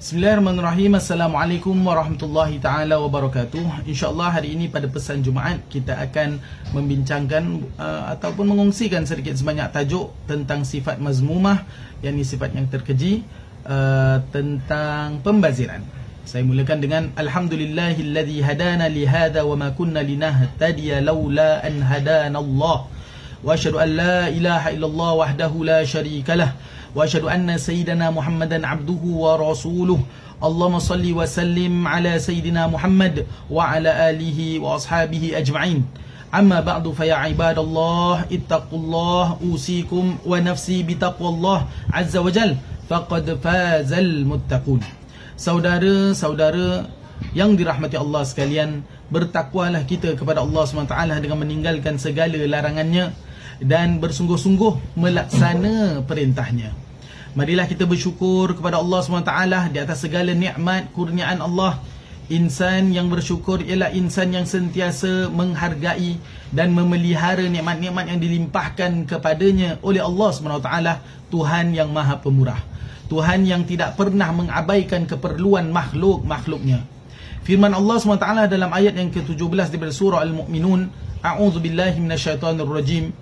Bismillahirrahmanirrahim. Assalamualaikum warahmatullahi taala wabarakatuh. Insya-Allah hari ini pada pesan Jumaat kita akan membincangkan uh, ataupun mengongsikan sedikit sebanyak tajuk tentang sifat mazmumah yakni sifat yang terkeji uh, tentang pembaziran. Saya mulakan dengan alhamdulillahilladzi hadana li hadza wa ma kunna linahtadiya laula an hadana Allah. Wa asyhadu an la ilaha illallah wahdahu la syarikalah واشهد ان سيدنا محمدا عبده ورسوله اللهم صل وسلم على سيدنا محمد وعلى اله واصحابه اجمعين اما بعد فيا عباد الله اتقوا الله اوصيكم ونفسي بتقوى الله عز وجل فقد فاز المتقون saudara-saudara yang dirahmati Allah sekalian bertakwalah kita kepada Allah SWT dengan meninggalkan segala larangannya dan bersungguh-sungguh melaksana perintahnya. Marilah kita bersyukur kepada Allah SWT di atas segala nikmat kurniaan Allah. Insan yang bersyukur ialah insan yang sentiasa menghargai dan memelihara nikmat-nikmat yang dilimpahkan kepadanya oleh Allah SWT, Tuhan yang Maha Pemurah. Tuhan yang tidak pernah mengabaikan keperluan makhluk-makhluknya. Firman Allah SWT dalam ayat yang ke-17 daripada surah Al-Mu'minun, A'udzu billahi minasyaitonir rajim.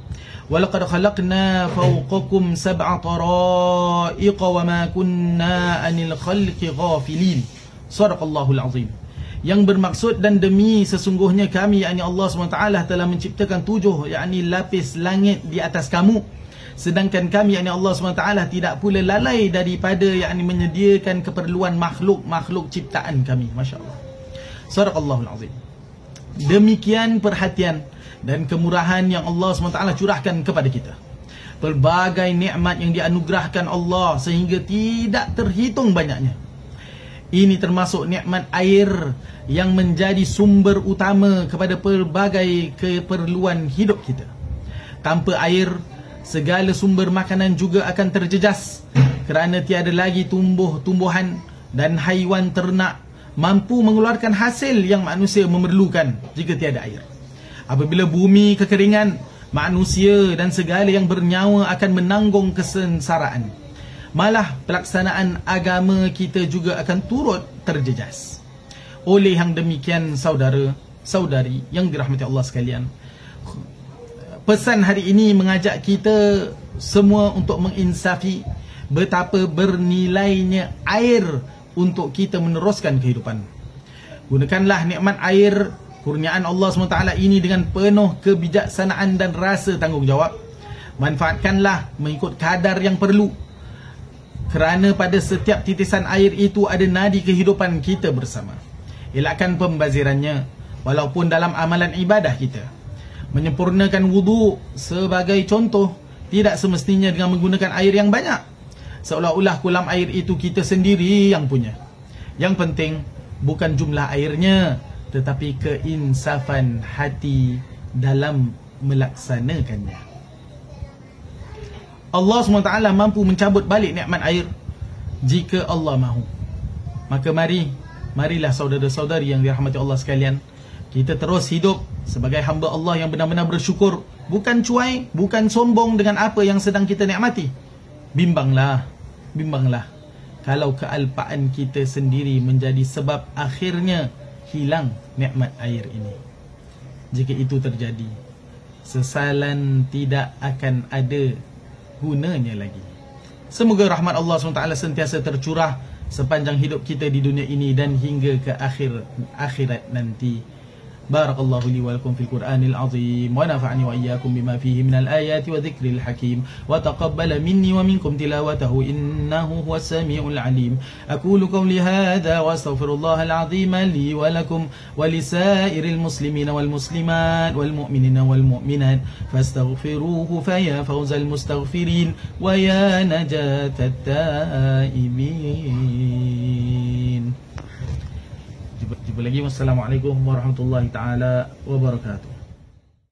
ولقد خلقنا فوقكم سبع طرائق وما كنا عن الخلق غافلين صدق الله العظيم yang bermaksud dan demi sesungguhnya kami yakni Allah SWT telah menciptakan tujuh yakni lapis langit di atas kamu sedangkan kami yakni Allah SWT tidak pula lalai daripada yakni menyediakan keperluan makhluk-makhluk ciptaan kami masya-Allah sadaqallahul azim demikian perhatian dan kemurahan yang Allah SWT curahkan kepada kita. Pelbagai nikmat yang dianugerahkan Allah sehingga tidak terhitung banyaknya. Ini termasuk nikmat air yang menjadi sumber utama kepada pelbagai keperluan hidup kita. Tanpa air, segala sumber makanan juga akan terjejas kerana tiada lagi tumbuh-tumbuhan dan haiwan ternak mampu mengeluarkan hasil yang manusia memerlukan jika tiada air. Apabila bumi kekeringan, manusia dan segala yang bernyawa akan menanggung kesengsaraan. Malah pelaksanaan agama kita juga akan turut terjejas. Oleh yang demikian saudara, saudari yang dirahmati Allah sekalian. Pesan hari ini mengajak kita semua untuk menginsafi betapa bernilainya air untuk kita meneruskan kehidupan. Gunakanlah nikmat air kurniaan Allah SWT ini dengan penuh kebijaksanaan dan rasa tanggungjawab. Manfaatkanlah mengikut kadar yang perlu. Kerana pada setiap titisan air itu ada nadi kehidupan kita bersama. Elakkan pembazirannya walaupun dalam amalan ibadah kita. Menyempurnakan wudu sebagai contoh tidak semestinya dengan menggunakan air yang banyak. Seolah-olah kolam air itu kita sendiri yang punya. Yang penting bukan jumlah airnya tetapi keinsafan hati dalam melaksanakannya. Allah SWT mampu mencabut balik nikmat air jika Allah mahu. Maka mari, marilah saudara-saudari yang dirahmati Allah sekalian, kita terus hidup sebagai hamba Allah yang benar-benar bersyukur, bukan cuai, bukan sombong dengan apa yang sedang kita nikmati. Bimbanglah, bimbanglah. Kalau kealpaan kita sendiri menjadi sebab akhirnya hilang nikmat air ini. Jika itu terjadi, sesalan tidak akan ada gunanya lagi. Semoga rahmat Allah SWT sentiasa tercurah sepanjang hidup kita di dunia ini dan hingga ke akhir akhirat nanti. بارك الله لي ولكم في القرآن العظيم ونفعني وإياكم بما فيه من الآيات وذكر الحكيم وتقبل مني ومنكم تلاوته إنه هو السميع العليم. أقول قولي هذا وأستغفر الله العظيم لي ولكم ولسائر المسلمين والمسلمات والمؤمنين والمؤمنات فاستغفروه فيا فوز المستغفرين ويا نجاة التائبين. Lagi. Wassalamualaikum warahmatullahi taala wabarakatuh.